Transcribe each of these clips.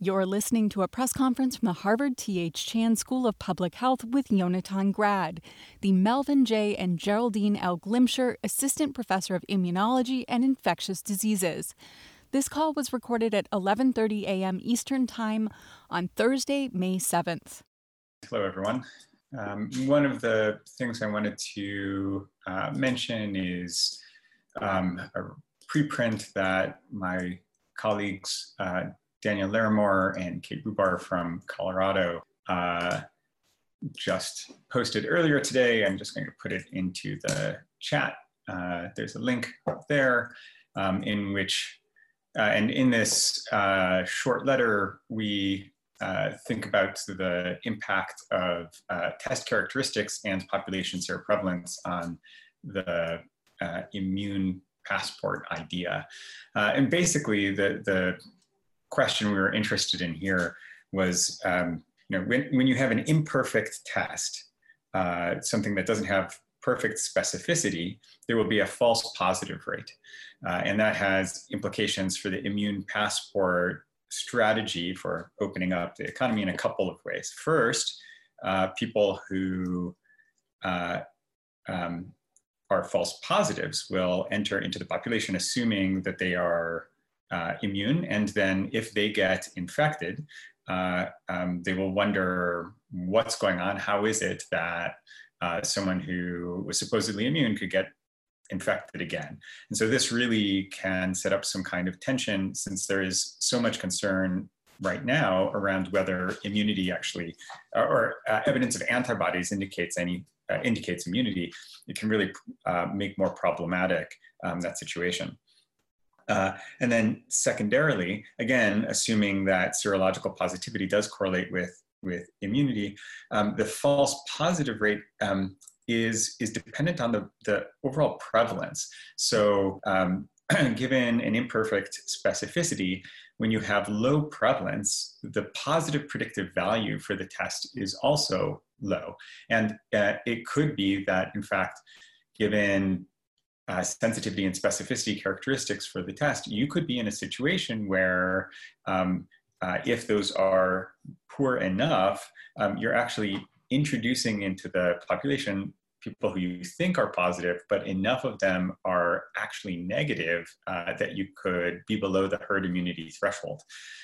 You're listening to a press conference from the Harvard T.H. Chan School of Public Health with Yonatan Grad, the Melvin J. and Geraldine L. Glimcher Assistant Professor of Immunology and Infectious Diseases. This call was recorded at 11:30 a.m. Eastern Time on Thursday, May 7th. Hello, everyone. Um, one of the things I wanted to uh, mention is um, a preprint that my colleagues uh, Daniel Larremore and Kate Bubar from Colorado uh, just posted earlier today. I'm just going to put it into the chat. Uh, there's a link there um, in which, uh, and in this uh, short letter, we uh, think about the impact of uh, test characteristics and population seroprevalence on the immune passport idea. and basically, the, the question we were interested in here was, um, you know, when, when you have an imperfect test, uh, something that doesn't have perfect specificity, there will be a false positive rate. Uh, and that has implications for the immune passport strategy for opening up the economy in a couple of ways. First, uh, people who uh, um, are false positives will enter into the population assuming that they are uh, immune. And then if they get infected, uh, um, they will wonder what's going on. How is it that uh, someone who was supposedly immune could get infected again? And so this really can set up some kind of tension since there is so much concern right now around whether immunity actually or uh, evidence of antibodies indicates any uh, indicates immunity. It can really uh, make more problematic um, that situation. Uh, and then secondarily, again, assuming that serological positivity does correlate with, with immunity, um, the false positive rate um, is, is dependent on the, the overall prevalence. So um, given an imperfect specificity, when you have low prevalence, the positive predictive value for the test is also low. And uh, it could be that, in fact, given uh, sensitivity and specificity characteristics for the test, you could be in a situation where um, uh, if those are poor enough, um, you're actually introducing into the population people who you think are positive, but enough of them are actually negative uh, that you could be below the herd immunity threshold.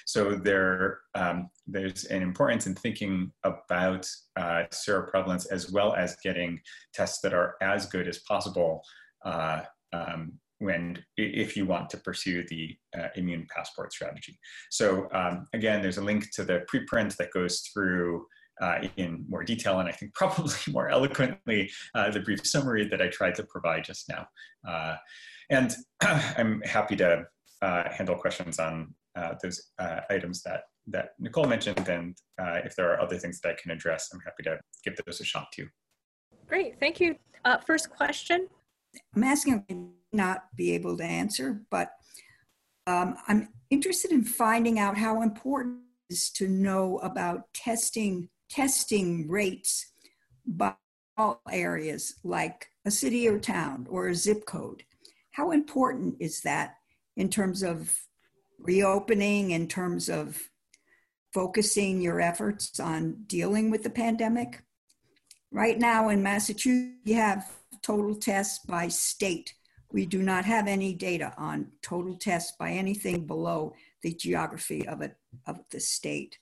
So there, um, there's an importance in thinking about uh, seroprevalence as well as getting tests that are as good as possible uh, um, when if you want to pursue the uh, immune passport strategy. So um, again, there's a link to the preprint that goes through uh, in more detail and I think probably more eloquently uh, the brief summary that I tried to provide just now. Uh, and I'm happy to uh, handle questions on those items that, that Nicole mentioned and if there are other things that I can address, I'm happy to give those a shot too. Great, thank you. first question I'm asking not be able to answer, but um, I'm interested in finding out how important it is to know about testing testing rates by all areas like a city or town or a zip code. How important is that in terms of reopening, in terms of focusing your efforts on dealing with the pandemic? Right now in Massachusetts, you have total tests by state. We do not have any data on total tests by anything below the geography of, it, of the state.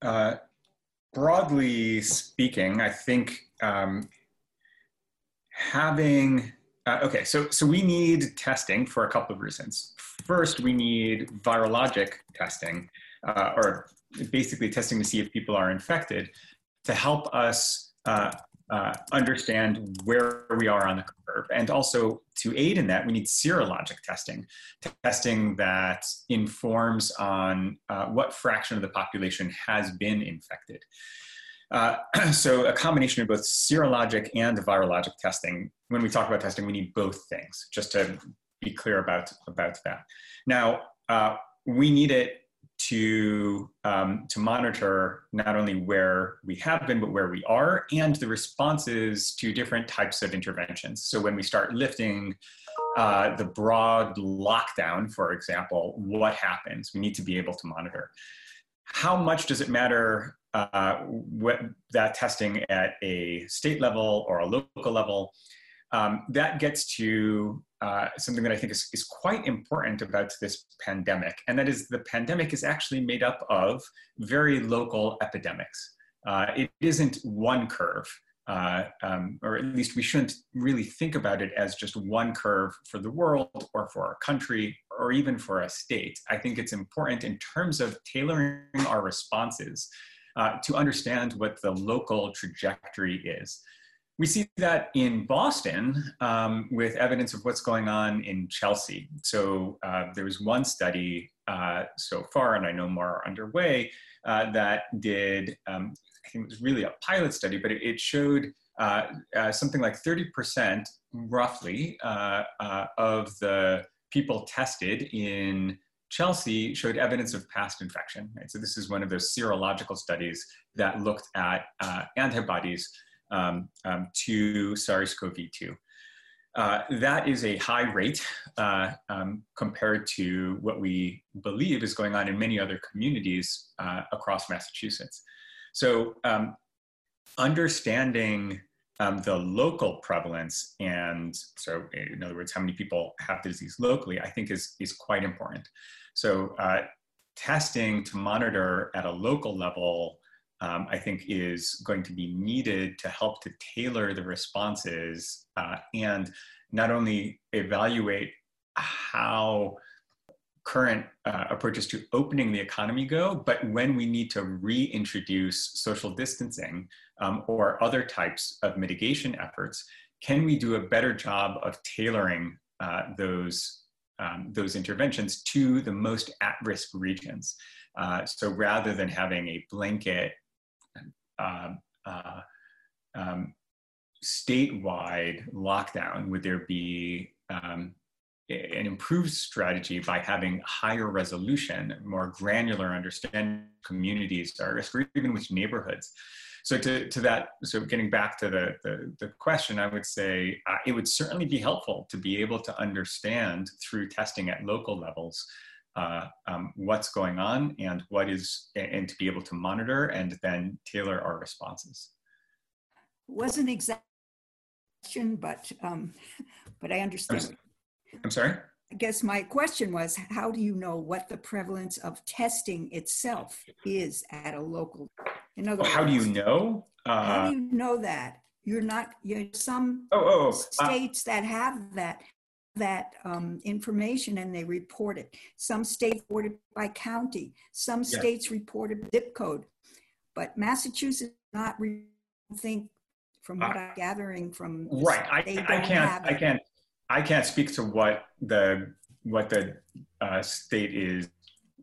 Uh, broadly speaking, I think um, having uh, okay, so so we need testing for a couple of reasons. First, we need virologic testing, uh, or basically testing to see if people are infected, to help us uh, understand where we are on the curve. And also to aid in that, we need serologic testing, testing that informs on uh, what fraction of the population has been infected. Uh, so a combination of both serologic and virologic testing. When we talk about testing, we need both things, just to be clear about, about that. Now, uh, we need it to, um, to monitor not only where we have been, but where we are, and the responses to different types of interventions. So when we start lifting uh, the broad lockdown, for example, what happens? We need to be able to monitor. How much does it matter uh, what, that testing at a state level or a local level? Um, that gets to uh, something that I think is, is quite important about this pandemic, and that is the pandemic is actually made up of very local epidemics. Uh, it isn't one curve, uh, um, or at least we shouldn't really think about it as just one curve for the world or for our country or even for a state. I think it's important in terms of tailoring our responses uh, to understand what the local trajectory is. We see that in Boston um, with evidence of what's going on in Chelsea. So uh, there was one study uh, so far, and I know more are underway, uh, that did, um, I think it was really a pilot study, but it, showed uh, uh, something like 30% roughly uh, of the people tested in Chelsea showed evidence of past infection. Right? So this is one of those serological studies that looked at antibodies um, um, to SARS-CoV-2. Uh, that is a high rate uh, um, compared to what we believe is going on in many other communities uh, across Massachusetts. So um, understanding um, the local prevalence and so in other words, how many people have the disease locally, I think is, is quite important. So uh, testing to monitor at a local level um, I think is going to be needed to help to tailor the responses uh, and not only evaluate how current uh, approaches to opening the economy go, but when we need to reintroduce social distancing um, or other types of mitigation efforts, can we do a better job of tailoring uh, those, um, those interventions to the most at-risk regions? Uh, so rather than having a blanket um, uh, um, statewide lockdown, would there be um, an improved strategy by having higher resolution, more granular understanding communities are risk, or even which neighborhoods? So to, to that, so getting back to the, the, the question, I would say uh, it would certainly be helpful to be able to understand through testing at local levels uh, um, what's going on and what is, and to be able to monitor and then tailor our responses. Wasn't exact question, but um, but I understand. I'm sorry. I guess my question was, how do you know what the prevalence of testing itself is at a local? In other well, words, how do you know? Uh, how do you know that? You're not. You're some oh, oh, oh uh, states uh, that have that that um, information and they report it. Some states report it by county. Some states yes. report it zip code. But Massachusetts not re- think from what uh, I'm gathering from right. I, I can't. I can't. I can't speak to what the what the uh, state is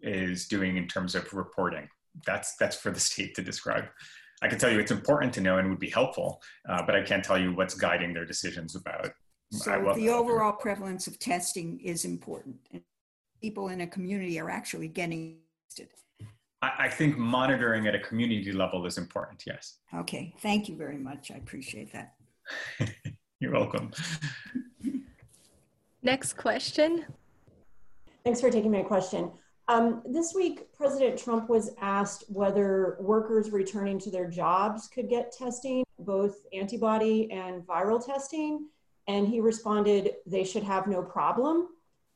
is doing in terms of reporting. That's that's for the state to describe. I can tell you it's important to know and would be helpful, uh, but I can't tell you what's guiding their decisions about so the overall prevalence of testing is important. And people in a community are actually getting tested. I think monitoring at a community level is important, yes. Okay, thank you very much. I appreciate that. You're welcome. Next question. Thanks for taking my question. Um, this week, President Trump was asked whether workers returning to their jobs could get testing, both antibody and viral testing. And he responded, they should have no problem.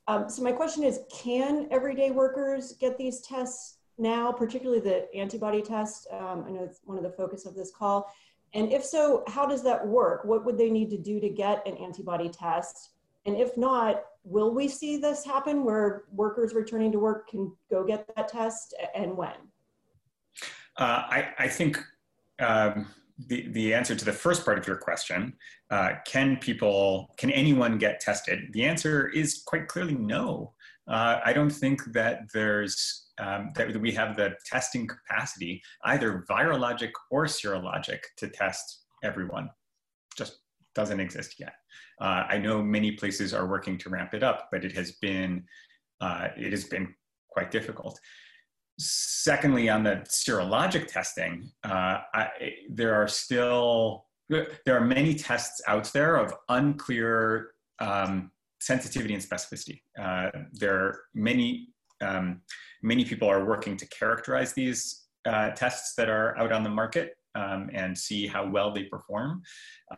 Um, so my question is, can everyday workers get these tests now, particularly the antibody test? Um, I know it's one of the focus of this call. And if so, how does that work? What would they need to do to get an antibody test? And if not, will we see this happen where workers returning to work can go get that test and when? Uh, I, I, think um, the, the answer to the first part of your question, uh, can people, can anyone get tested? The answer is quite clearly no. Uh, I don't think that there's, um, that we have the testing capacity, either virologic or serologic, to test everyone. Just doesn't exist yet. Uh, I know many places are working to ramp it up, but it has been, uh, it has been quite difficult. Secondly, on the serologic testing, uh, I, there are still there are many tests out there of unclear um, sensitivity and specificity. Uh, there are many um, many people are working to characterize these uh, tests that are out on the market um, and see how well they perform.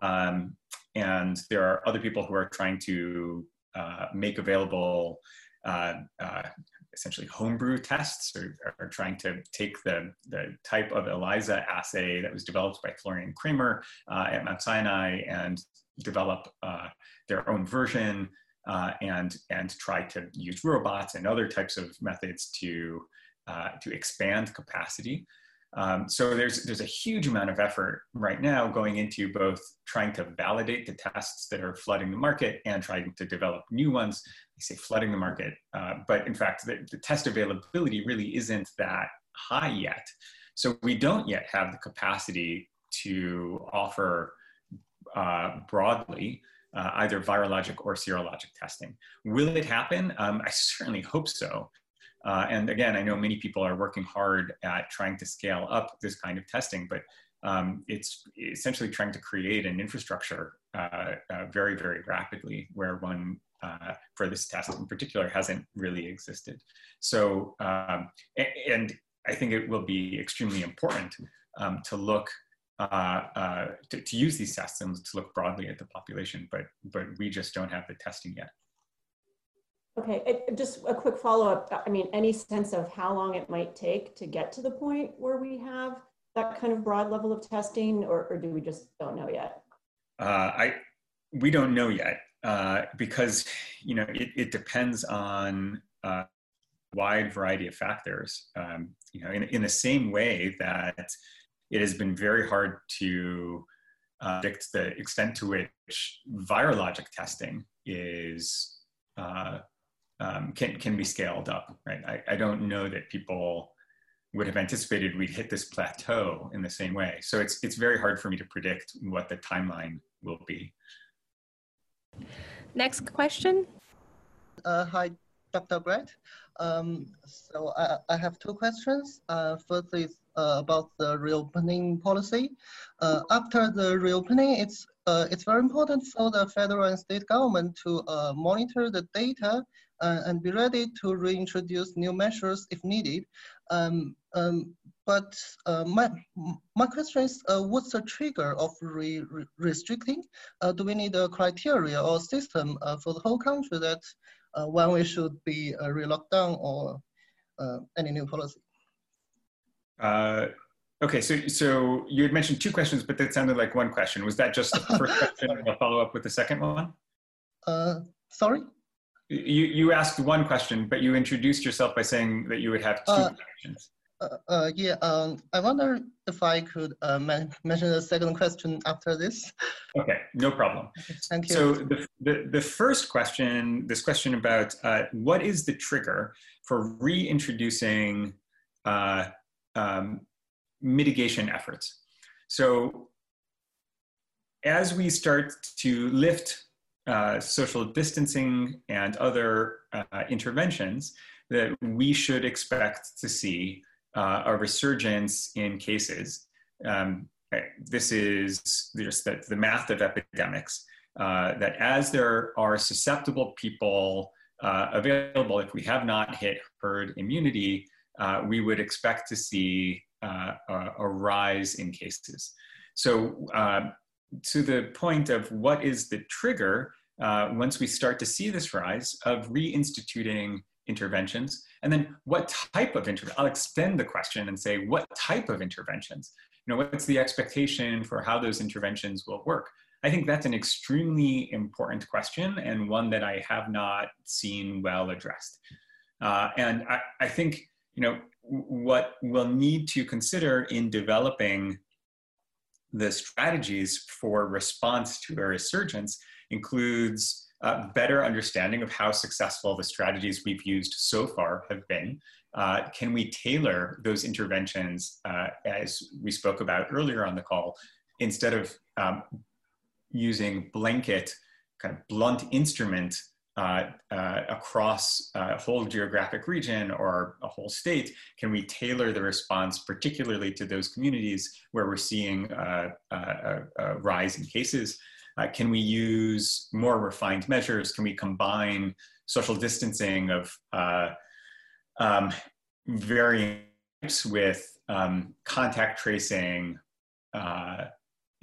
Um, and there are other people who are trying to uh, make available uh, uh, essentially homebrew tests or are trying to take the, the type of ELISA assay that was developed by Florian Krammer uh, at Mount Sinai and develop uh, their own version uh, and, and try to use robots and other types of methods to, uh, to expand capacity. Um, so there's, there's a huge amount of effort right now going into both trying to validate the tests that are flooding the market and trying to develop new ones. I say flooding the market, uh, but in fact, the, the test availability really isn't that high yet. So we don't yet have the capacity to offer uh, broadly uh, either virologic or serologic testing. Will it happen? Um, I certainly hope so. Uh, and again, I know many people are working hard at trying to scale up this kind of testing, but um, it's essentially trying to create an infrastructure uh, uh, very, very rapidly where one uh, for this test in particular hasn't really existed. So, um, and I think it will be extremely important um, to look uh, uh, to, to, use these tests and to look broadly at the population, but but we just don't have the testing yet. Okay, it, just a quick follow up. I mean, any sense of how long it might take to get to the point where we have that kind of broad level of testing, or, or do we just don't know yet? Uh, I we don't know yet uh, because you know it, it depends on a uh, wide variety of factors. Um, you know, in in the same way that it has been very hard to uh, predict the extent to which virologic testing is uh, um, can can be scaled up. Right, I, I don't know that people would have anticipated we'd hit this plateau in the same way. So it's it's very hard for me to predict what the timeline will be. Next question. Uh, hi, Dr. Brett. Um, so I, I have two questions. Uh, first is uh, about the reopening policy. Uh, after the reopening, it's uh, it's very important for the federal and state government to uh, monitor the data uh, and be ready to reintroduce new measures if needed. Um, um, but uh, my, my question is, uh, what's the trigger of re re restricting? Uh, do we need a criteria or system uh, for the whole country that uh, when we should be re-locked down or any new policy? okay, so so you had mentioned two questions, but that sounded like one question. Was that just the first question and a follow up with the second one? sorry? You, you asked one question, but you introduced yourself by saying that you would have two uh, questions. Uh, uh, yeah, um, I wonder if I could uh, mention the second question after this. Okay, no problem. Thank you. So the, the, the first question, this question about uh, what is the trigger for reintroducing uh, um, mitigation efforts? So as we start to lift uh, social distancing and other uh, interventions that we should expect to see uh, a resurgence in cases. Um, this is just the, the math of epidemics, uh, that as there are susceptible people uh, available, if we have not hit herd immunity, we would expect to see a, a, rise in cases. So to the point of what is the trigger uh, once we start to see this rise of reinstituting interventions? And then what type of intervention i'll extend the question and say what type of interventions? You know what's the expectation for how those interventions will work? I think that's an extremely important question and one that i have not seen well addressed. Uh, and I, I think you know what we'll need to consider in developing the strategies for response to a resurgence includes uh, better understanding of how successful the strategies we've used so far have been. Uh, can we tailor those interventions, uh, as we spoke about earlier on the call, instead of um, using blanket, kind of blunt instrument uh, uh, across a whole geographic region or a whole state? Can we tailor the response particularly to those communities where we're seeing a, a rise in cases? Uh, can we use more refined measures? Can we combine social distancing of uh, um, variants with um, contact tracing, uh,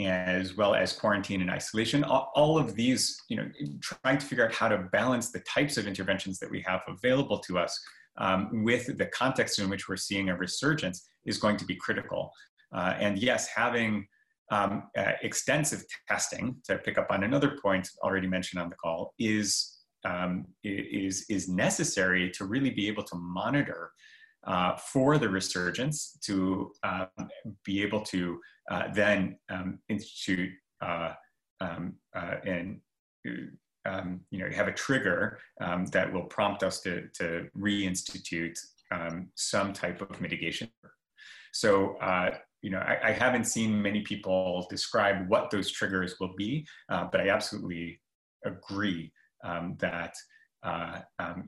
as well as quarantine and isolation. All, of these, you know, trying to figure out how to balance the types of interventions that we have available to us um, with the context in which we're seeing a resurgence is going to be critical. Uh, and yes, having um, uh, extensive testing, to pick up on another point already mentioned on the call, is um, is is necessary to really be able to monitor uh, for the resurgence to um, be able to uh, then um, institute uh, um, uh, and um, you know have a trigger um, that will prompt us to, to reinstitute some type of mitigation. So uh, you know I, I, haven't seen many people describe what those triggers will be, uh, but I absolutely agree that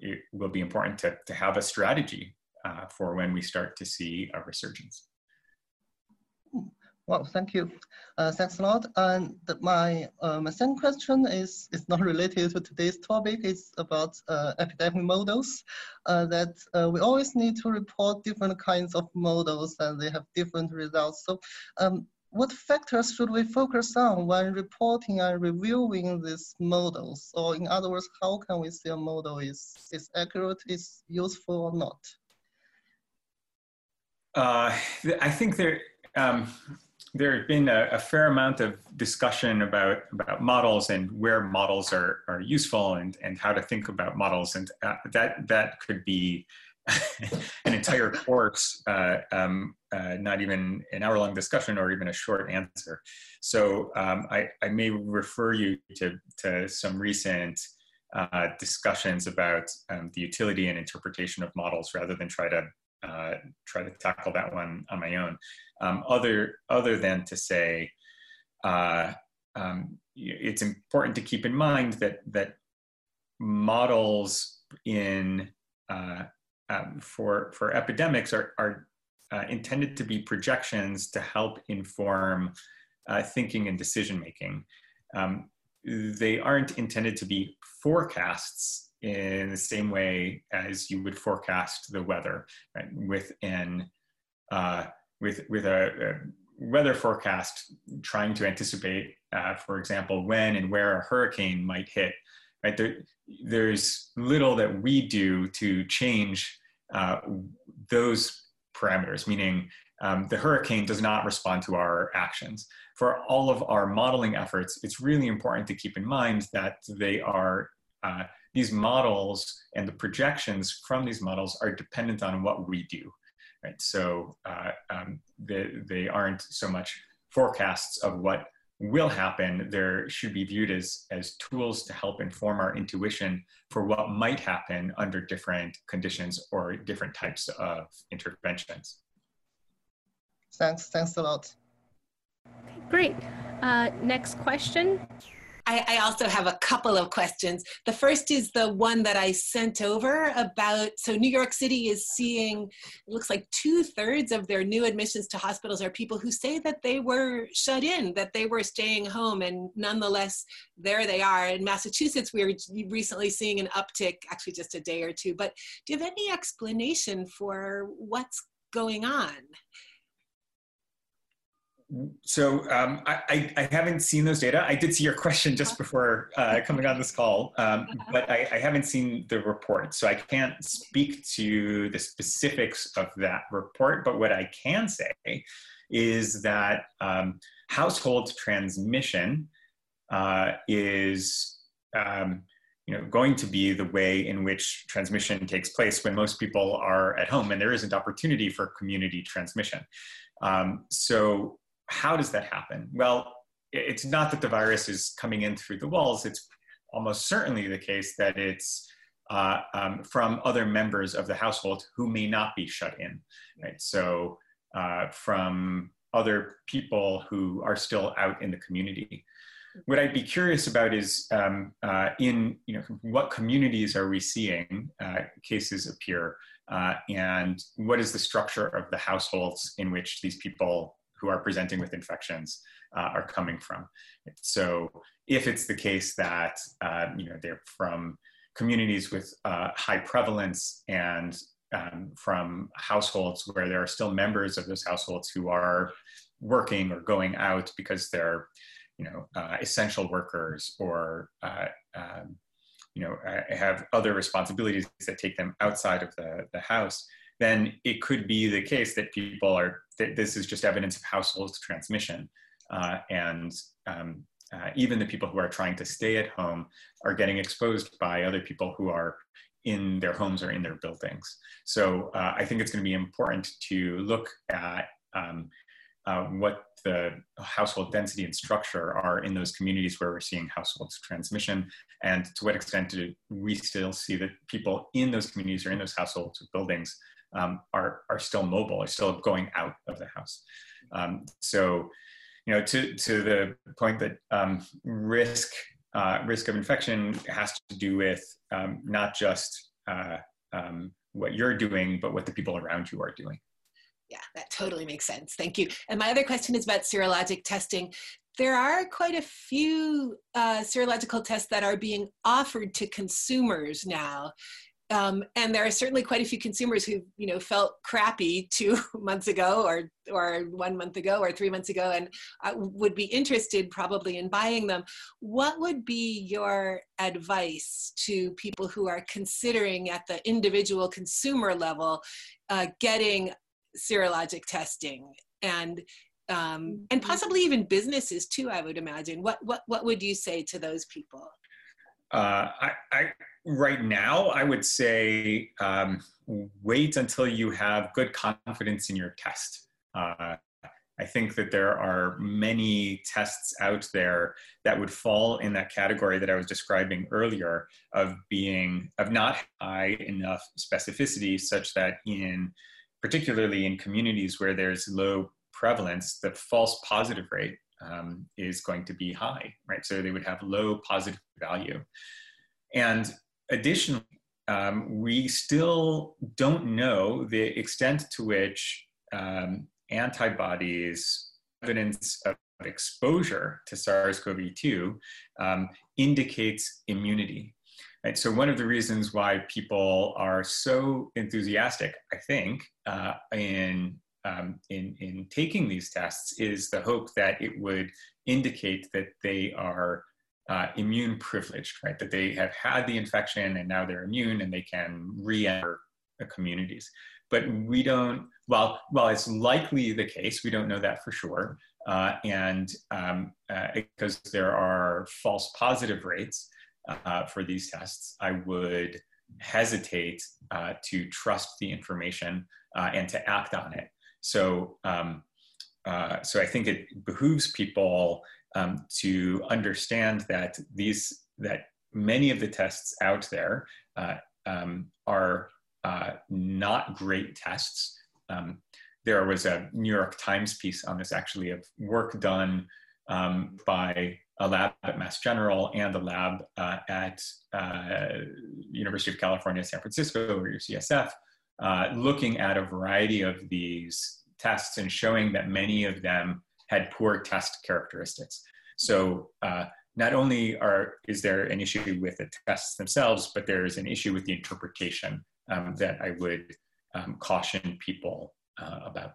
it will be important to, to have a strategy uh, for when we start to see a resurgence. Well, thank you. Uh, thanks a lot. And my, uh, my second question is, is not related to today's topic. It's about uh, epidemic models uh, that uh, we always need to report different kinds of models and they have different results. So um, what factors should we focus on when reporting and reviewing these models? Or in other words, how can we see a model is, is accurate, is useful or not? Uh, I think there um, there has been a, a, fair amount of discussion about about models and where models are are useful and and how to think about models and uh, that that could be an entire course, uh, um, uh, not even an hour long discussion or even a short answer. So um, I, I may refer you to to some recent. Uh, discussions about um, the utility and interpretation of models rather than try to uh, try to tackle that one on my own. Um, other other than to say, uh, um, it's important to keep in mind that that models in uh, um, for for epidemics are are uh, intended to be projections to help inform uh, thinking and decision making. Um, they aren't intended to be forecasts in the same way as you would forecast the weather right? within uh, with with a, a, weather forecast trying to anticipate uh, for example when and where a hurricane might hit right there, there's little that we do to change uh, those parameters meaning um, the hurricane does not respond to our actions for all of our modeling efforts it's really important to keep in mind that they are uh, these models and the projections from these models are dependent on what we do, right? So uh, um, they, they aren't so much forecasts of what will happen. There should be viewed as, as tools to help inform our intuition for what might happen under different conditions or different types of interventions. Thanks, thanks a lot. Okay, great. Uh, next question. I, I, also have a couple of questions. The first is the one that I sent over about so New York City is seeing, it looks like two thirds of their new admissions to hospitals are people who say that they were shut in, that they were staying home, and nonetheless, there they are. In Massachusetts, we were recently seeing an uptick, actually just a day or two. But do you have any explanation for what's going on? So um, I, I, haven't seen those data. I did see your question just before uh, coming on this call, um, but I, I, haven't seen the report. So I can't speak to the specifics of that report. But what I can say is that um, household transmission uh, is um, you know, going to be the way in which transmission takes place when most people are at home and there isn't opportunity for community transmission. Um, so how does that happen? Well, it's not that the virus is coming in through the walls. It's almost certainly the case that it's uh, um, from other members of the household who may not be shut in, right? So uh, from other people who are still out in the community. what I'd be curious about is um, uh, in you know what communities are we seeing uh, cases appear, uh, and what is the structure of the households in which these people who are presenting with infections uh, are coming from. So if it's the case that uh, you know they're from communities with uh, high prevalence and um, from households where there are still members of those households who are working or going out because they're you know uh, essential workers or uh, um, you know uh, have other responsibilities that take them outside of the, the house then it could be the case that people are that this is just evidence of household transmission uh, and um, uh, even the people who are trying to stay at home are getting exposed by other people who are in their homes or in their buildings. So uh, I think it's going to be important to look at um, uh, what the household density and structure are in those communities where we're seeing household transmission, and to what extent do we still see that people in those communities or in those households or buildings um, are, are still mobile, are still going out of the house. Um, so you know, to, to the point that um, risk, uh, risk of infection has to do with um, not just uh, um, what you're doing, but what the people around you are doing. Yeah, that totally makes sense. Thank you. And my other question is about serologic testing. There are quite a few uh, serological tests that are being offered to consumers now. Um, and there are certainly quite a few consumers who, you know, felt crappy two months ago, or or one month ago, or three months ago, and uh, would be interested probably in buying them. What would be your advice to people who are considering at the individual consumer level uh, getting serologic testing and um, and mm-hmm. possibly even businesses too? I would imagine. What what what would you say to those people? Uh, I, I, right now, I would say um, wait until you have good confidence in your test. Uh, I think that there are many tests out there that would fall in that category that I was describing earlier of being of not high enough specificity, such that in particularly in communities where there's low prevalence, the false positive rate um, is going to be high, right? So they would have low positive value. And additionally, um, we still don't know the extent to which um, antibodies, evidence of exposure to SARS-CoV-2 um, indicates immunity. Right? So one of the reasons why people are so enthusiastic, I think, uh, in um, in, in taking these tests is the hope that it would indicate that they are uh, immune privileged, right? That they have had the infection and now they're immune and they can re-enter communities. But we don't, well, well, it's likely the case, we don't know that for sure. Uh, and um, uh, because there are false positive rates uh, for these tests, I would hesitate uh, to trust the information uh, and to act on it. So, um, uh, so I think it behooves people um, to understand that these that many of the tests out there uh, um, are uh, not great tests. Um, there was a New York Times piece on this actually of work done um, by a lab at Mass General and a lab uh, at uh, University of California, San Francisco, or UCSF, uh, looking at a variety of these tests and showing that many of them had poor test characteristics. So uh, not only are, is there an issue with the tests themselves, but there's an issue with the interpretation um, that I would um, caution people uh, about.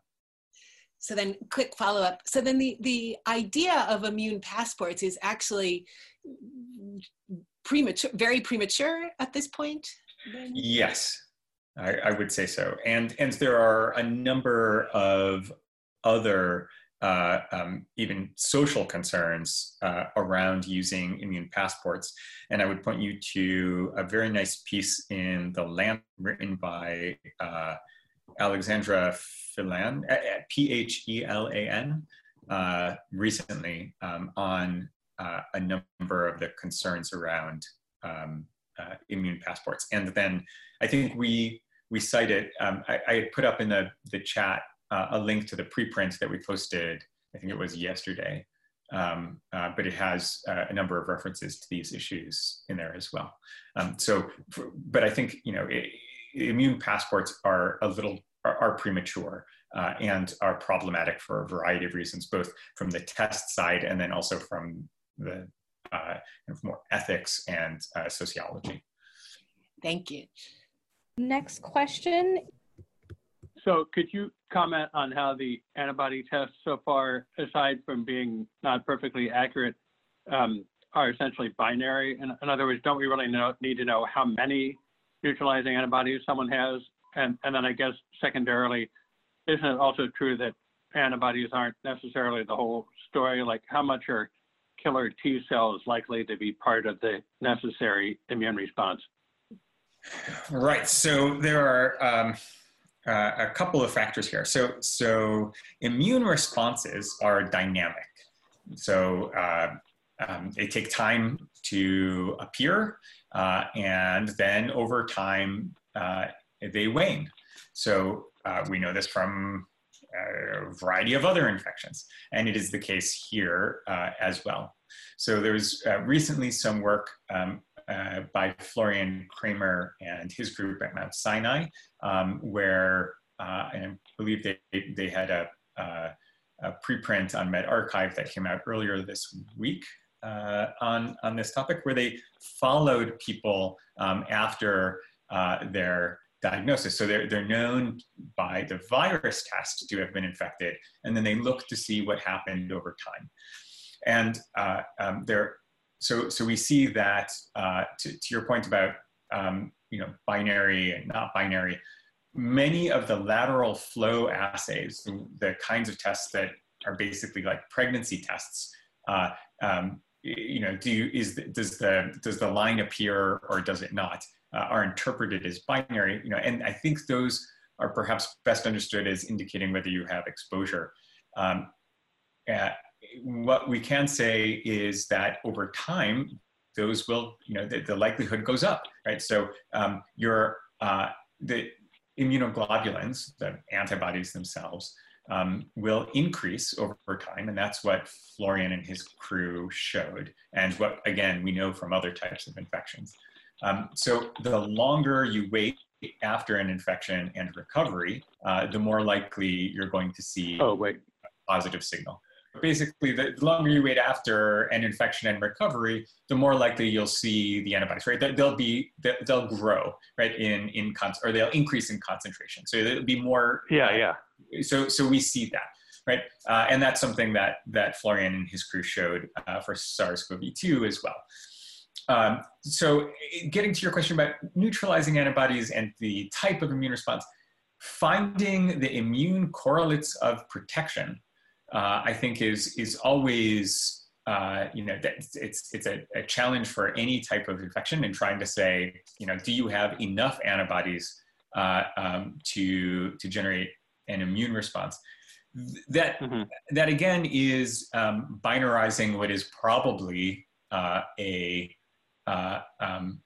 So then quick follow up. So then the, the idea of immune passports is actually premature, very premature at this point? Then? Yes, I, I, would say so. And, and there are a number of other uh, um, even social concerns uh, around using immune passports. And I would point you to a very nice piece in The Lancet written by uh, Alexandra Phelan, P H E L A N, uh, recently um, on uh, a number of the concerns around um, uh, immune passports. And then I think we we cited, um, I, I put up in the, the chat uh, a link to the preprint that we posted, I think it was yesterday, um, uh, but it has uh, a number of references to these issues in there as well. Um, so, for, but I think you know, it, immune passports are a little are, are premature uh, and are problematic for a variety of reasons, both from the test side and then also from the uh, more ethics and uh, sociology. Thank you. Next question. So could you comment on how the antibody tests so far, aside from being not perfectly accurate, um, are essentially binary? In, other words, don't we really know, need to know how many neutralizing antibodies someone has? And, and then I guess secondarily, isn't it also true that antibodies aren't necessarily the whole story? Like how much are killer T cells likely to be part of the necessary immune response? Right. So there are um, uh, a couple of factors here. So, so immune responses are dynamic. So uh, um, they take time to appear, uh, and then over time uh, they wane. So uh, we know this from a variety of other infections, and it is the case here as well. So there was recently some work um, uh, by Florian Krammer and his group at Mount Sinai, um, where uh, I believe they, they had a, a, a, preprint on medRxiv that came out earlier this week uh, on, on this topic, where they followed people um, after uh, their diagnosis. So they're, they're known by the virus test to have been infected, and then they look to see what happened over time. And uh, um, there so so we see that uh, to, to, your point about um, you know binary and not binary many of the lateral flow assays the, kinds of tests that are basically like pregnancy tests uh, um, you know do is does the does the line appear or does it not uh, are interpreted as binary you know and i think those are perhaps best understood as indicating whether you have exposure. Um, uh, what we can say is that over time, those will, you know, the, the likelihood goes up, right? So um, your, uh, the immunoglobulins, the antibodies themselves, um, will increase over time. And that's what Florian and his crew showed. And what, again, we know from other types of infections. Um, so the longer you wait after an infection and recovery, uh, the more likely you're going to see oh, wait. a positive signal basically the longer you wait after an infection and recovery the more likely you'll see the antibodies right? They'll be they'll grow right in in con- or they'll increase in concentration. So it'll be more yeah yeah. so so we see that right? Uh, and that's something that that florian and his crew showed uh, for sars-cov-2 as well. Um, so getting to your question about neutralizing antibodies and the type of immune response finding the immune correlates of protection uh, I think is is always uh, you know it's it's a, a, challenge for any type of infection and trying to say you know do you have enough antibodies uh, um, to to generate an immune response? That mm-hmm. that again is um, binarizing what is probably uh, a uh, um,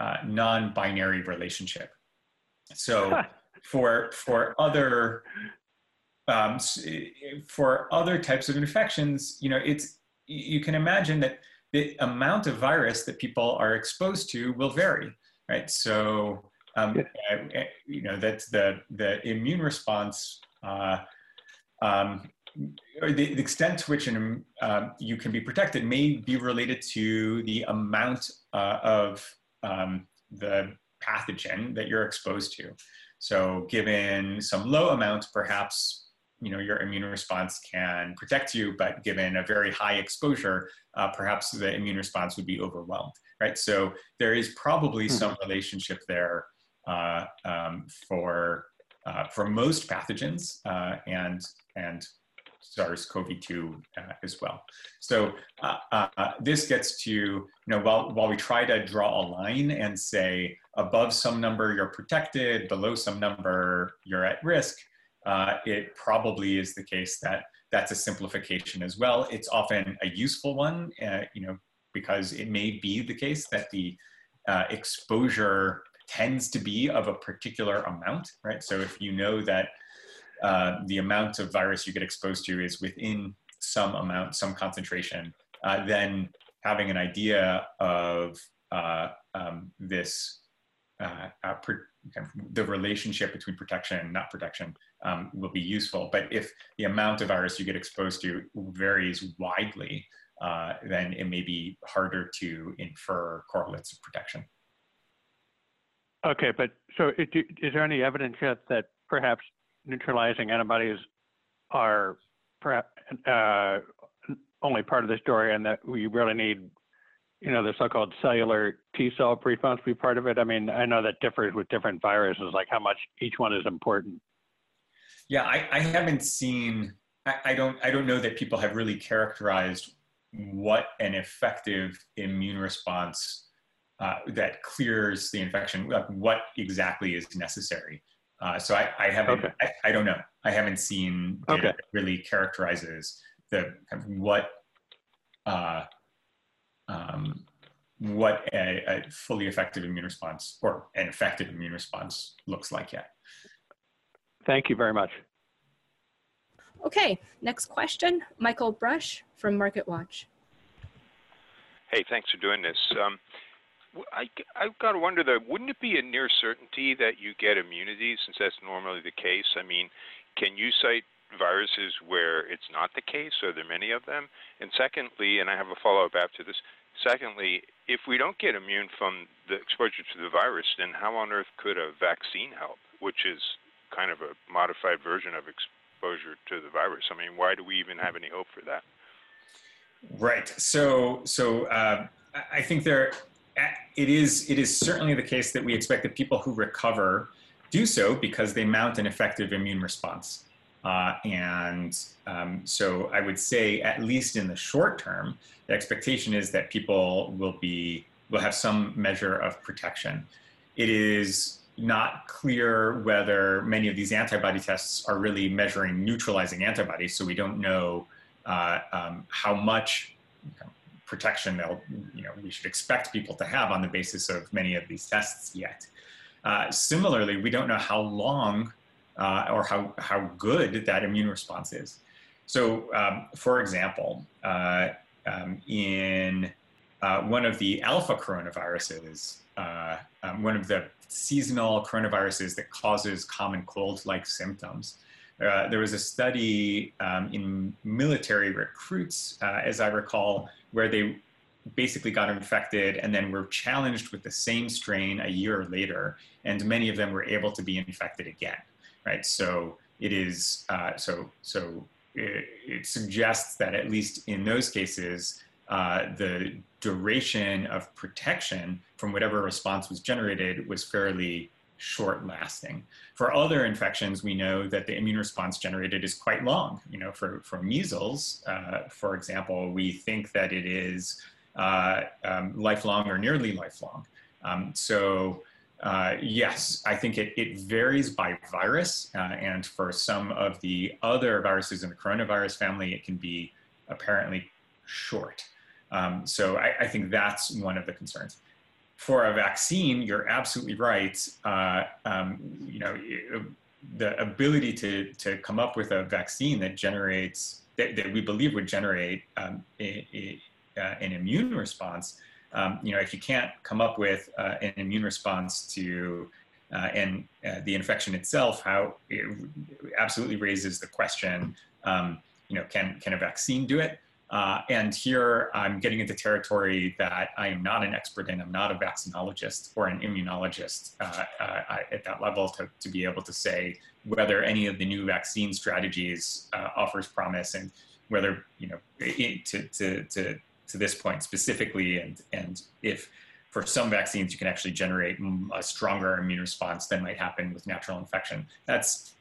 uh, non-binary relationship. So for for other um, for other types of infections, you know, it's you can imagine that the amount of virus that people are exposed to will vary, right? So, um, yeah. uh, you know, that the the immune response, uh, um, or the, the, extent to which an, uh, you can be protected may be related to the amount uh, of um, the pathogen that you're exposed to. So, given some low amount, perhaps you know your immune response can protect you but given a very high exposure uh, perhaps the immune response would be overwhelmed right so there is probably mm-hmm. some relationship there uh, um, for uh, for most pathogens uh, and and SARS-CoV-2 uh, as well. So uh, this gets to you know while while we try to draw a line and say above some number you're protected, below some number you're at risk uh, it probably is the case that that's a simplification as well. It's often a useful one, uh, you know, because it may be the case that the uh, exposure tends to be of a particular amount, right? So if you know that uh, the amount of virus you get exposed to is within some amount, some concentration, uh, then having an idea of uh, um, this uh, uh, kind of the relationship between protection and not protection um, will be useful. But if the amount of virus you get exposed to varies widely, uh, then it may be harder to infer correlates of protection. Okay, but so it, is there any evidence yet that perhaps neutralizing antibodies are perhaps uh, only part of the story and that we really need you know, the so-called cellular T cell response be part of it? I mean, I know that differs with different viruses, like how much each one is important. Yeah, I, I haven't seen. I, I don't. I don't know that people have really characterized what an effective immune response uh, that clears the infection. Like what exactly is necessary? Uh, so I, I haven't. Okay. I, I, don't know. I haven't seen data okay. that really characterizes the kind of what. Uh, um, what a, a, fully effective immune response or an effective immune response looks like yet. Thank you very much. Okay, next question, Michael Brush from Market Watch. Hey, thanks for doing this. Um, I, I've got to wonder though, wouldn't it be a near certainty that you get immunity since that's normally the case? I mean, can you cite viruses where it's not the case? Are there many of them? And secondly, and I have a follow up after this, Secondly, if we don't get immune from the exposure to the virus, then how on earth could a vaccine help, which is kind of a modified version of exposure to the virus? I mean, why do we even have any hope for that? Right. So, so uh, I think there, it is. It is certainly the case that we expect that people who recover do so because they mount an effective immune response. Uh, and um, so I would say, at least in the short term, the expectation is that people will be will have some measure of protection. It is not clear whether many of these antibody tests are really measuring neutralizing antibodies, so we don't know uh, um, how much protection they'll, you know, we should expect people to have on the basis of many of these tests yet. Uh, similarly, we don't know how long uh, or how, how good that immune response is. So, um, for example, uh, um, in uh, one of the alpha coronaviruses, uh, um, one of the seasonal coronaviruses that causes common cold like symptoms, uh, there was a study um, in military recruits, uh, as I recall, where they basically got infected and then were challenged with the same strain a year later, and many of them were able to be infected again right? So it is, uh, so, so it, it, suggests that at least in those cases, uh, the duration of protection from whatever response was generated was fairly short lasting. For other infections, we know that the immune response generated is quite long. You know, for, for measles, uh, for example, we think that it is uh, um, lifelong or nearly lifelong. Um, so uh, yes, I think it, it varies by virus. Uh, and for some of the other viruses in the coronavirus family, it can be apparently short. Um, so I, I, think that's one of the concerns. For a vaccine, you're absolutely right. Uh, um, you know, the ability to, to come up with a vaccine that generates, that, that we believe would generate um, a, a, uh, an immune response um, you know, if you can't come up with uh, an immune response to uh, and uh, the infection itself, how it absolutely raises the question, um, you know, can, can a vaccine do it? Uh, and here I'm getting into territory that I am not an expert in. I'm not a vaccinologist or an immunologist uh, uh, at that level to, to be able to say whether any of the new vaccine strategies offers promise and whether, you know, it, to, to, to to this point specifically, and and if for some vaccines you can actually generate a stronger immune response than might happen with natural infection. That's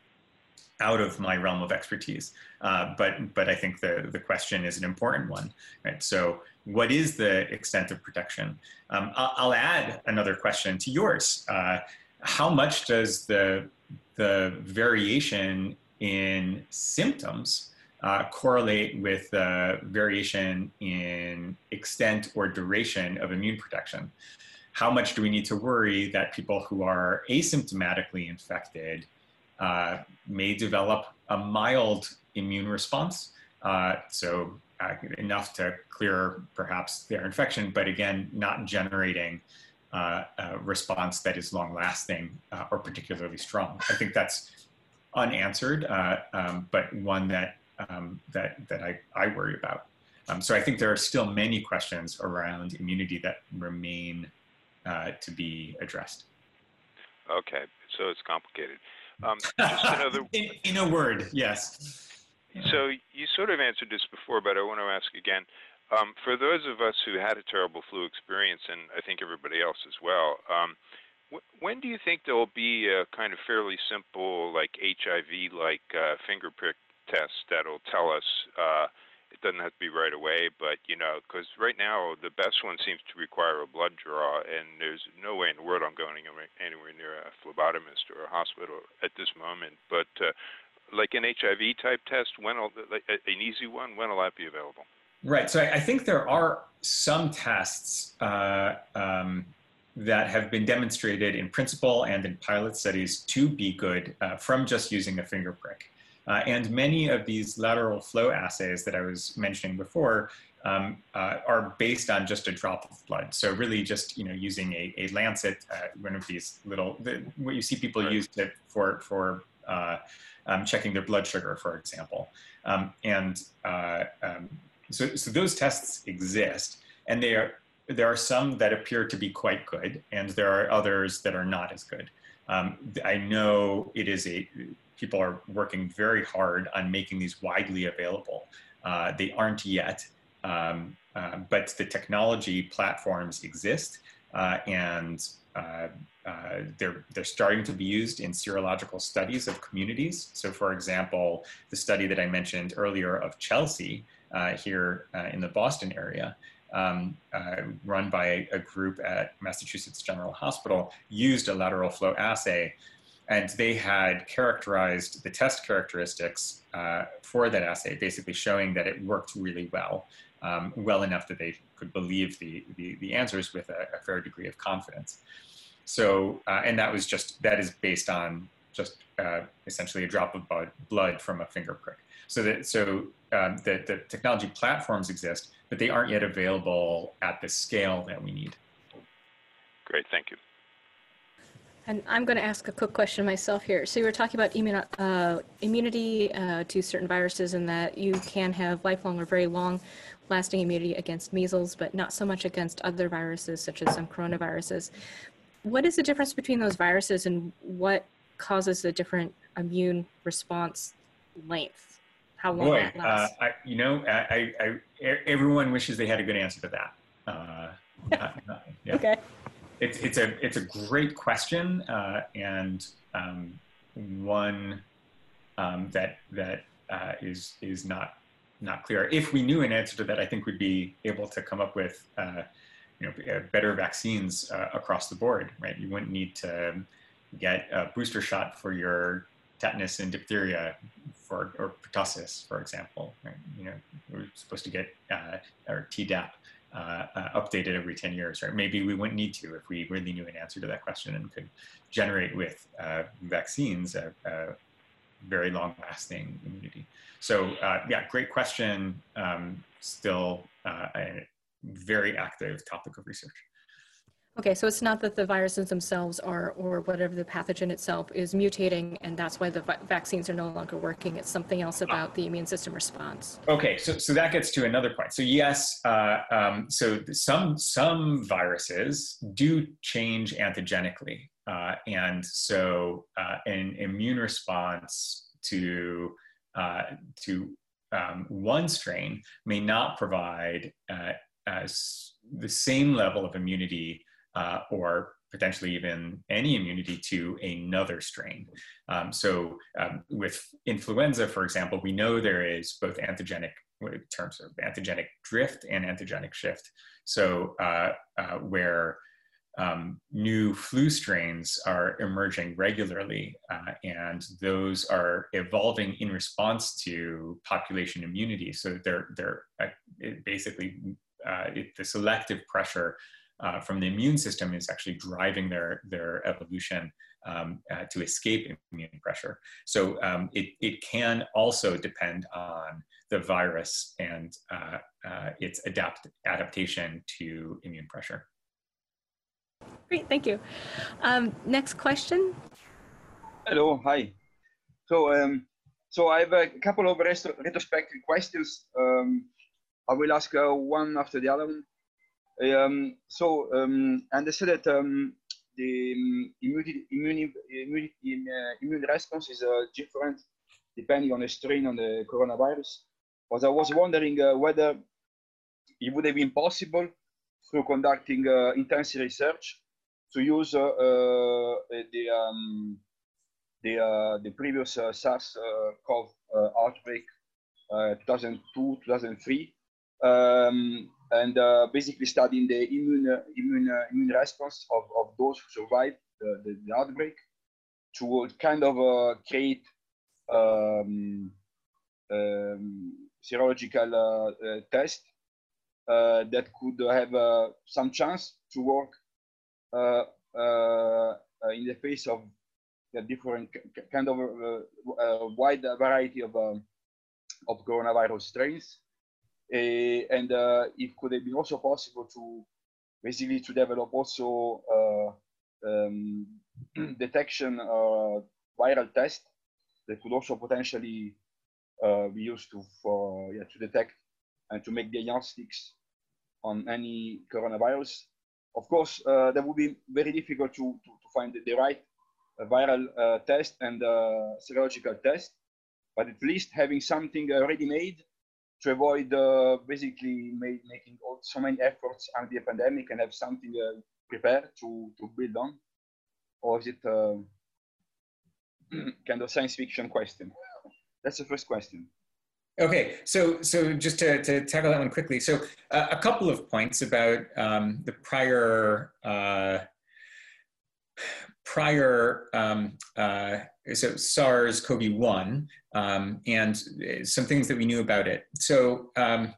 out of my realm of expertise, uh, but but I think the the question is an important one, right? So, what is the extent of protection? Um, I'll, I'll, add another question to yours. Uh, how much does the the variation in symptoms uh, correlate with the variation in extent or duration of immune protection. How much do we need to worry that people who are asymptomatically infected uh, may develop a mild immune response Uh, so uh, enough to clear perhaps their infection, but again, not generating uh, a response that is long lasting uh, or particularly strong. I think that's unanswered, uh, um, but one that, um, that, that I, I worry about. Um, so I think there are still many questions around immunity that remain uh, to be addressed. Okay, so it's complicated. Um, just another. in, in, a word, yes. So you sort of answered this before, but I want to ask again. Um, for those of us who had a terrible flu experience, and I think everybody else as well, um, when do you think there will be a kind of fairly simple, like HIV-like uh, finger prick test that'll tell us? Uh, it doesn't have to be right away, but you know, because right now the best one seems to require a blood draw, and there's no way in the world I'm going anywhere near a phlebotomist or a hospital at this moment. But uh, like an HIV type test, when will, like an easy one, when will that be available? Right. So I, I think there are some tests uh, um, that have been demonstrated in principle and in pilot studies to be good uh, from just using a finger prick. Uh, and many of these lateral flow assays that I was mentioning before um, uh, are based on just a drop of blood. So really just, you know, using a, a lancet, uh, one of these little, the, what you see people right. use it for, for uh, um, checking their blood sugar, for example. Um, and uh, um, so, so those tests exist and they are, there are some that appear to be quite good and there are others that are not as good. Um, I know it is a, people are working very hard on making these widely available. Uh, they aren't yet, um, uh, but the technology platforms exist uh, and uh, uh, they're, they're starting to be used in serological studies of communities. So for example, the study that I mentioned earlier of Chelsea uh, here in the Boston area, um, uh, run by a, a, group at Massachusetts General Hospital used a lateral flow assay and they had characterized the test characteristics uh, for that assay, basically showing that it worked really well, um, well enough that they could believe the, the, the answers with a, a, fair degree of confidence. So, uh, and that was just, that is based on just uh, essentially a drop of blood from a finger prick. So that, so um, the, the technology platforms exist, but they aren't yet available at the scale that we need. Great, thank you. And I'm going to ask a quick question myself here. So you were talking about immun uh, immunity uh, to certain viruses and that you can have lifelong or very long lasting immunity against measles, but not so much against other viruses such as some coronaviruses. What is the difference between those viruses and what causes the different immune response length? How long Boy, uh, I, you know, I, I, everyone wishes they had a good answer to that. Uh, yeah. Okay it's it's a it's a great question uh, and um, one um, that that uh, is is not not clear. If we knew an answer to that, I think we'd be able to come up with uh, you know uh, better vaccines uh, across the board. Right? You wouldn't need to get a booster shot for your tetanus and diphtheria for or pertussis, for example. Right? You know, we're supposed to get uh, or Tdap uh, uh, updated every 10 years, right? Maybe we wouldn't need to if we really knew an answer to that question and could generate with uh, vaccines a, a, very long lasting immunity. So uh, yeah, great question. Um, still uh, a very active topic of research. Okay, so it's not that the viruses themselves are, or whatever the pathogen itself is mutating, and that's why the vi- vaccines are no longer working. It's something else about the immune system response. Okay, so, so that gets to another point. So yes, uh, um, so some some viruses do change antigenically, uh, and so uh, an immune response to uh, to um, one strain may not provide uh, as the same level of immunity uh, or potentially even any immunity to another strain. Um, so um, with influenza, for example, we know there is both antigenic in terms of antigenic drift and antigenic shift. So uh, uh, where um, new flu strains are emerging regularly, uh, and those are evolving in response to population immunity. So they're they're uh, basically uh, it, the selective pressure uh, from the immune system is actually driving their, their evolution um, uh, to escape immune pressure. So um, it, it can also depend on the virus and uh, uh, its adapt adaptation to immune pressure. Great, thank you. Um, next question. Hello, hi. So, um, so I have a couple of retrospective questions. Um, I will ask uh, one after the other one. Um, so, um, and they said that um, the um, immunity, immune, immune, uh, immune response is uh, different depending on the strain on the coronavirus. But I was wondering uh, whether it would have been possible through conducting uh, intensive research to use uh, uh, the um, the uh, the previous SARS-CoV outbreak, 2002 2003, um, and basically studying the immune immune immune response of, of those who survived the, the, the outbreak to kind of create um, um, serological uh, uh, test uh, that could have some chance to work uh, uh, in the face of a different kind of uh, wide variety of um, of coronavirus strains, and it could have been also possible to basically to develop also um, detection viral test that could also potentially uh, be used to for yeah, to detect and to make diagnostics on any coronavirus. Of course, uh, that would be very difficult to, to, to find the, the right uh, viral uh, test and uh, serological test, but at least having something already made to avoid uh, basically made, making all, so many efforts under the pandemic and have something uh, prepared to, to build on? Or is it kind of science fiction question? That's the first question. Okay, so so just to, to tackle that one quickly. So uh, a couple of points about um, the prior uh, prior um, uh, so SARS-CoV-1 um, and some things that we knew about it. So um,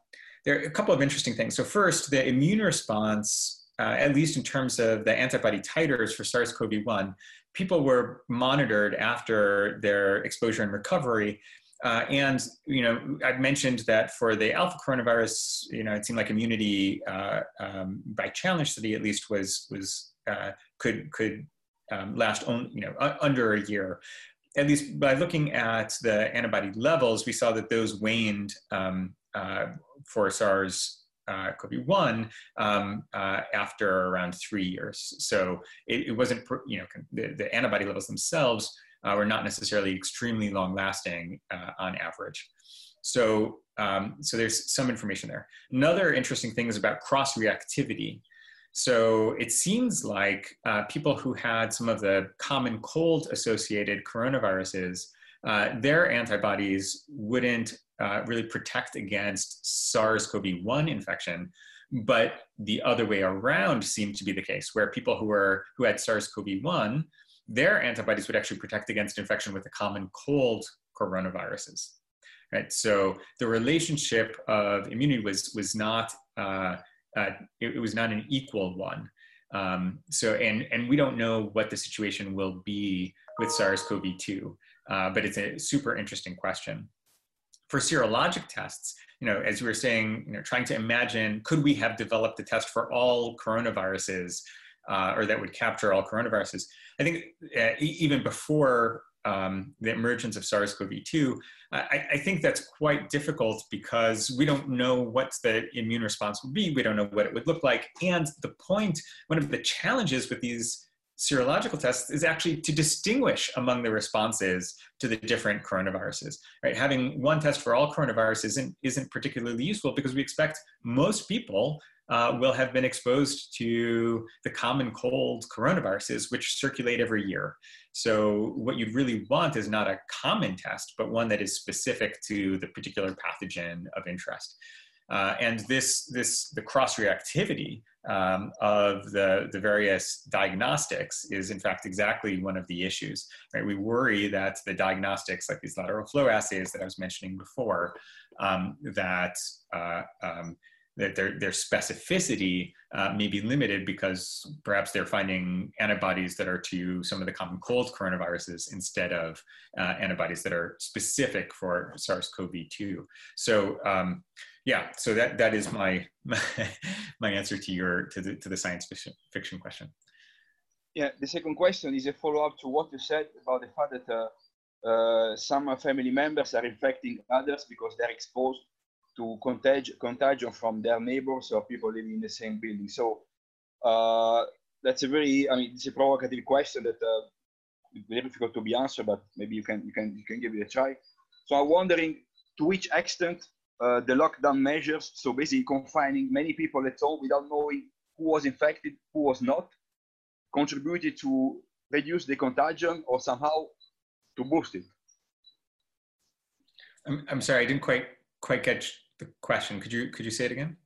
there are a couple of interesting things. So first, the immune response, uh, at least in terms of the antibody titers for SARS-CoV-1, people were monitored after their exposure and recovery uh, and you know, I've mentioned that for the alpha coronavirus, you know, it seemed like immunity uh, um, by challenge study at least was was uh, could could um, last only you know under a year. At least by looking at the antibody levels, we saw that those waned um, uh, for SARS uh, CoV-1 um, uh, after around three years. So it, it wasn't, you know, the, the, antibody levels themselves uh, were not necessarily extremely long lasting uh, on average. So, um, so there's some information there. Another interesting thing is about cross reactivity. So it seems like uh, people who had some of the common cold associated coronaviruses, uh, their antibodies wouldn't uh, really protect against SARS-CoV-1 infection, but the other way around seemed to be the case, where people who were who had SARS-CoV-1 their antibodies would actually protect against infection with the common cold coronaviruses. Right, so the relationship of immunity was was not uh, it, it, was not an equal one. Um, so and and we don't know what the situation will be with SARS-CoV-2, uh, but it's a super interesting question. For serologic tests, you know, as we were saying, you know, trying to imagine, could we have developed a test for all coronaviruses uh, or that would capture all coronaviruses. I think uh, even before um, the emergence of SARS-CoV-2, I, I, think that's quite difficult because we don't know what the immune response would be. We don't know what it would look like. And the point, one of the challenges with these serological tests is actually to distinguish among the responses to the different coronaviruses. Right, having one test for all coronaviruses isn't isn't particularly useful because we expect most people uh, will have been exposed to the common cold coronaviruses, which circulate every year. So, what you'd really want is not a common test, but one that is specific to the particular pathogen of interest. Uh, and this, this, the cross-reactivity um, of the, the various diagnostics is in fact exactly one of the issues. Right? We worry that the diagnostics, like these lateral flow assays that I was mentioning before, um, that uh, um, that their, their specificity uh, may be limited because perhaps they're finding antibodies that are to some of the common cold coronaviruses instead of uh, antibodies that are specific for SARS-CoV-2. So um, yeah, so that, that is my, my, answer to your, to the, to the science fiction, fiction question. Yeah, the second question is a follow-up to what you said about the fact that uh, uh, some family members are infecting others because they're exposed to contag contagion from their neighbors or people living in the same building. So uh, that's a very, I mean, it's a provocative question that uh, very difficult to be answered, but maybe you can you can you can give it a try. So I'm wondering to which extent uh, the lockdown measures, so basically confining many people at home without knowing who was infected, who was not, contributed to reduce the contagion or somehow to boost it. I'm, I'm sorry, I didn't quite quite catch the question. Could you could you say it again?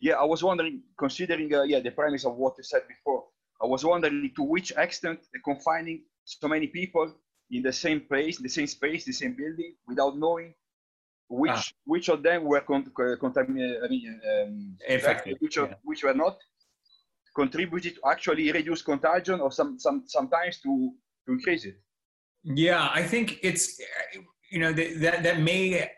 Yeah, I was wondering, considering uh, yeah the premise of what you said before, I was wondering to which extent the confining so many people in the same place, the same space, the same building, without knowing which ah. which of them were con- contaminated, I mean, um, infected, which of, yeah. which were not, contributed to actually reduce contagion or some some sometimes to to increase it. Yeah, I think it's you know that that may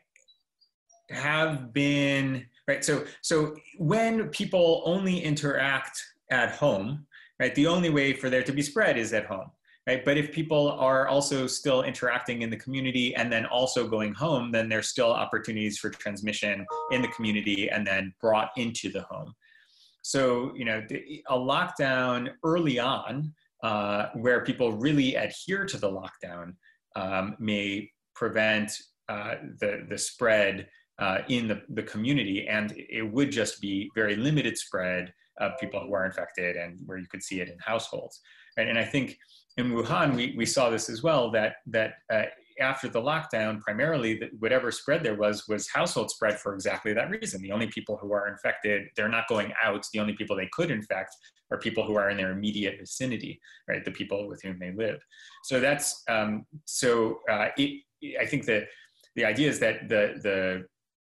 have been right so so when people only interact at home right the only way for there to be spread is at home right? But if people are also still interacting in the community and then also going home then there's still opportunities for transmission in the community and then brought into the home. So you know a lockdown early on uh, where people really adhere to the lockdown um, may prevent uh, the the spread uh, in the, the community, and it would just be very limited spread of people who are infected and where you could see it in households. Right? And I think in Wuhan, we, we saw this as well, that, that uh, after the lockdown, primarily that whatever spread there was, was household spread for exactly that reason. The only people who are infected, they're not going out. The only people they could infect are people who are in their immediate vicinity, right? The people with whom they live. So that's, um, so uh, it, I think that the idea is that the, the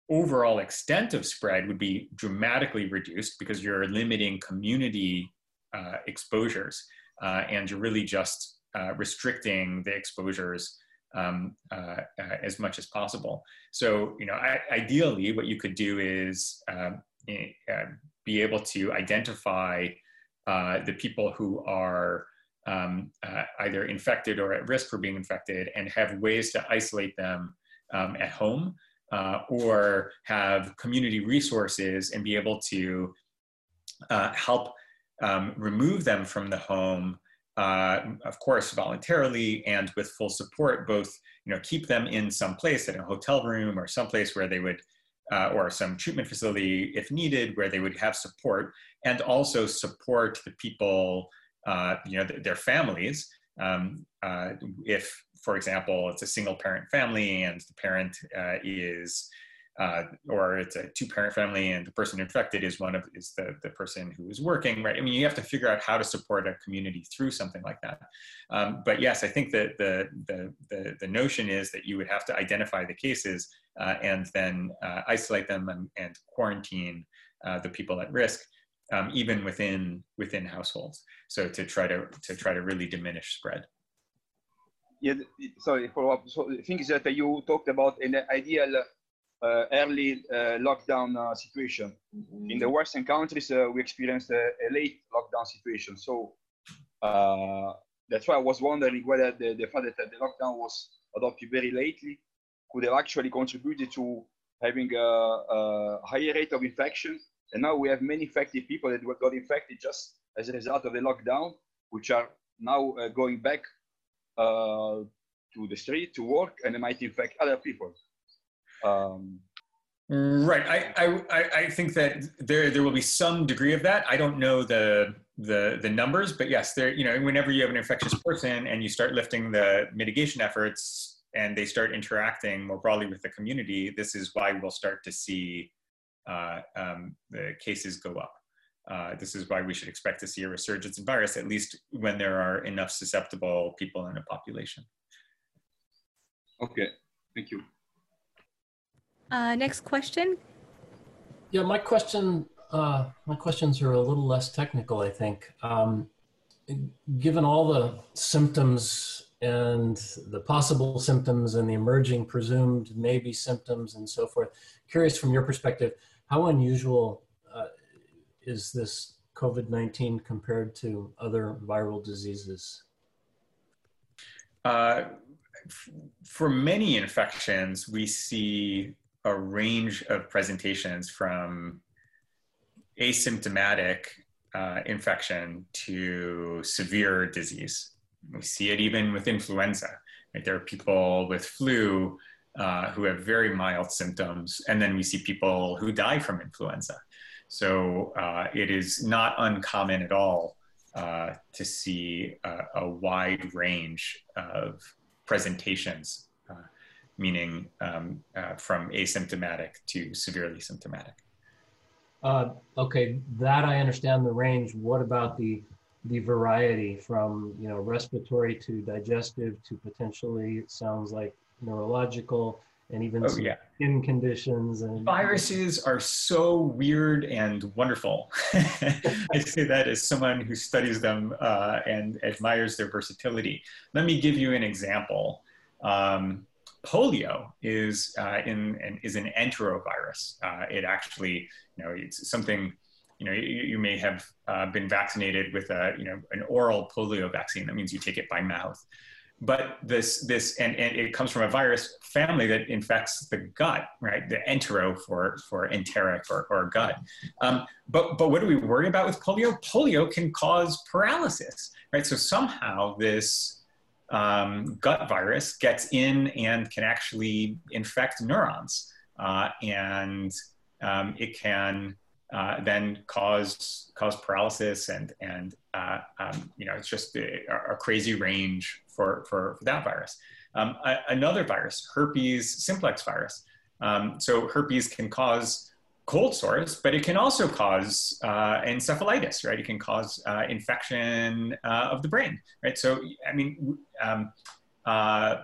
overall extent of spread would be dramatically reduced because you're limiting community uh, exposures uh, and you're really just uh, restricting the exposures um, uh, uh, as much as possible. So, you know, I, ideally, what you could do is um, eh, uh, be able to identify the people who are um, either infected or at risk for being infected and have ways to isolate them um, at home uh, or have community resources and be able to uh, help um, remove them from the home, uh, of course, voluntarily and with full support, both, you know, keep them in some place in a hotel room or someplace where they would, uh, or some treatment facility if needed, where they would have support and also support the people, uh, you know, th their families um, uh, if for example, it's a single parent family and the parent uh, is, uh, or it's a two parent family and the person infected is one of, is the, the person who is working, right? I mean, you have to figure out how to support a community through something like that. Um, but yes, I think that the, the, the, the, notion is that you would have to identify the cases uh, and then uh, isolate them and, and quarantine uh, the people at risk. Um, even within within households, so to try to to try to really diminish spread yeah, sorry, follow up. So the thing is that you talked about an ideal uh, early uh, lockdown uh, situation. Mm-hmm. In the Western countries, uh, we experienced a, a, late lockdown situation. So uh, that's why I was wondering whether the, the fact that the lockdown was adopted very lately could have actually contributed to having a, a higher rate of infection. And now we have many infected people that got infected just as a result of the lockdown, which are now uh, going back uh, to the street to work and it might infect other people. Um, right. I, I, I think that there, there will be some degree of that. I don't know the, the, the numbers, but yes, there, you know, whenever you have an infectious person and you start lifting the mitigation efforts and they start interacting more broadly with the community, this is why we'll start to see uh, um, the cases go up. Uh, this is why we should expect to see a resurgence in virus, at least when there are enough susceptible people in a population. Okay, thank you. Uh, next question. Yeah, my question, uh, my questions are a little less technical, I think. Um, given all the symptoms and the possible symptoms and the emerging presumed maybe symptoms and so forth, curious from your perspective, how unusual is this COVID-19 compared to other viral diseases? Uh, for many infections, we see a range of presentations from asymptomatic uh, infection to severe disease. We see it even with influenza. Right? There are people with flu uh, who have very mild symptoms, and then we see people who die from influenza. So uh, it is not uncommon at all uh, to see a, a, wide range of presentations, uh, meaning um, uh, from asymptomatic to severely symptomatic. Uh, okay, that I understand the range. What about the the variety from you know respiratory to digestive to potentially it sounds like neurological and even oh, yeah. skin conditions and viruses are so weird and wonderful. I say that as someone who studies them uh, and admires their versatility. Let me give you an example. Um, polio is uh, in an, is an enterovirus. Uh, it actually you know it's something you know you, you may have uh, been vaccinated with a you know an oral polio vaccine. That means you take it by mouth but this this and, and it comes from a virus family that infects the gut right? The entero for for enteric or, or gut. Um, but but what do we worry about with polio? Polio can cause paralysis right? So somehow this um, gut virus gets in and can actually infect neurons uh, and um, it can uh, then cause cause paralysis and and uh, um, you know it's just a, a, crazy range for for, for that virus. Um, a, another virus, herpes simplex virus. Um, so herpes can cause cold sores, but it can also cause uh, encephalitis, right? It can cause uh, infection uh, of the brain, right? So I mean, um, uh,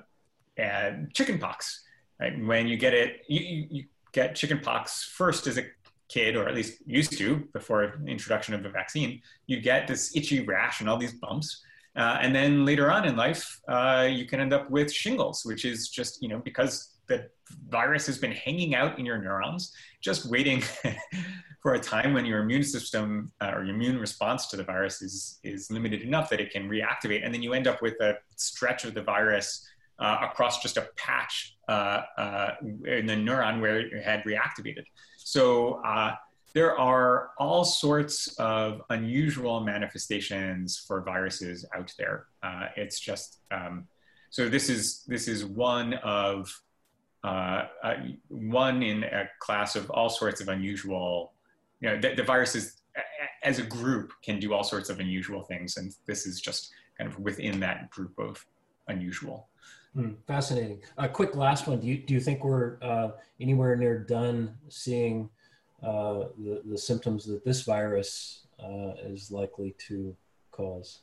chickenpox, right? When you get it, you, you get chickenpox first as a kid, or at least used to before introduction of the vaccine, you get this itchy rash and all these bumps. Uh, and then later on in life, uh, you can end up with shingles, which is just, you know, because the virus has been hanging out in your neurons, just waiting for a time when your immune system uh, or your immune response to the virus is, is limited enough that it can reactivate. And then you end up with a stretch of the virus uh, across just a patch uh, uh, in the neuron where it had reactivated. So there are all sorts of unusual manifestations for viruses out there. Uh, it's just um, so this is this is one of uh, uh, one in a class of all sorts of unusual. You know, the, the viruses as a group can do all sorts of unusual things, and this is just kind of within that group of unusual. Hmm, fascinating. A quick last one. Do you, do you think we're uh, anywhere near done seeing uh, the, the symptoms that this virus uh, is likely to cause?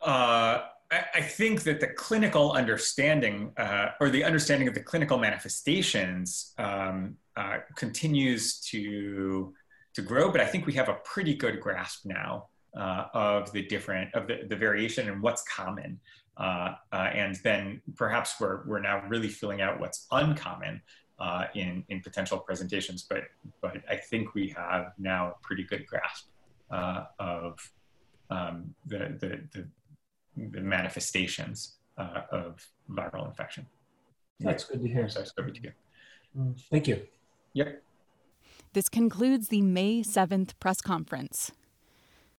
Uh, I, think that the clinical understanding uh, or the understanding of the clinical manifestations um, uh, continues to, to grow, but I think we have a pretty good grasp now of the different, of the, the variation and what's common. Uh, uh, and then perhaps we're, we're now really filling out what's uncommon uh, in, in potential presentations, but, but I think we have now a pretty good grasp uh, of um, the, the, the, the, manifestations uh, of viral infection. That's good to hear. SARS-CoV-2. Mm, thank you. Yep. This concludes the May 7th press conference.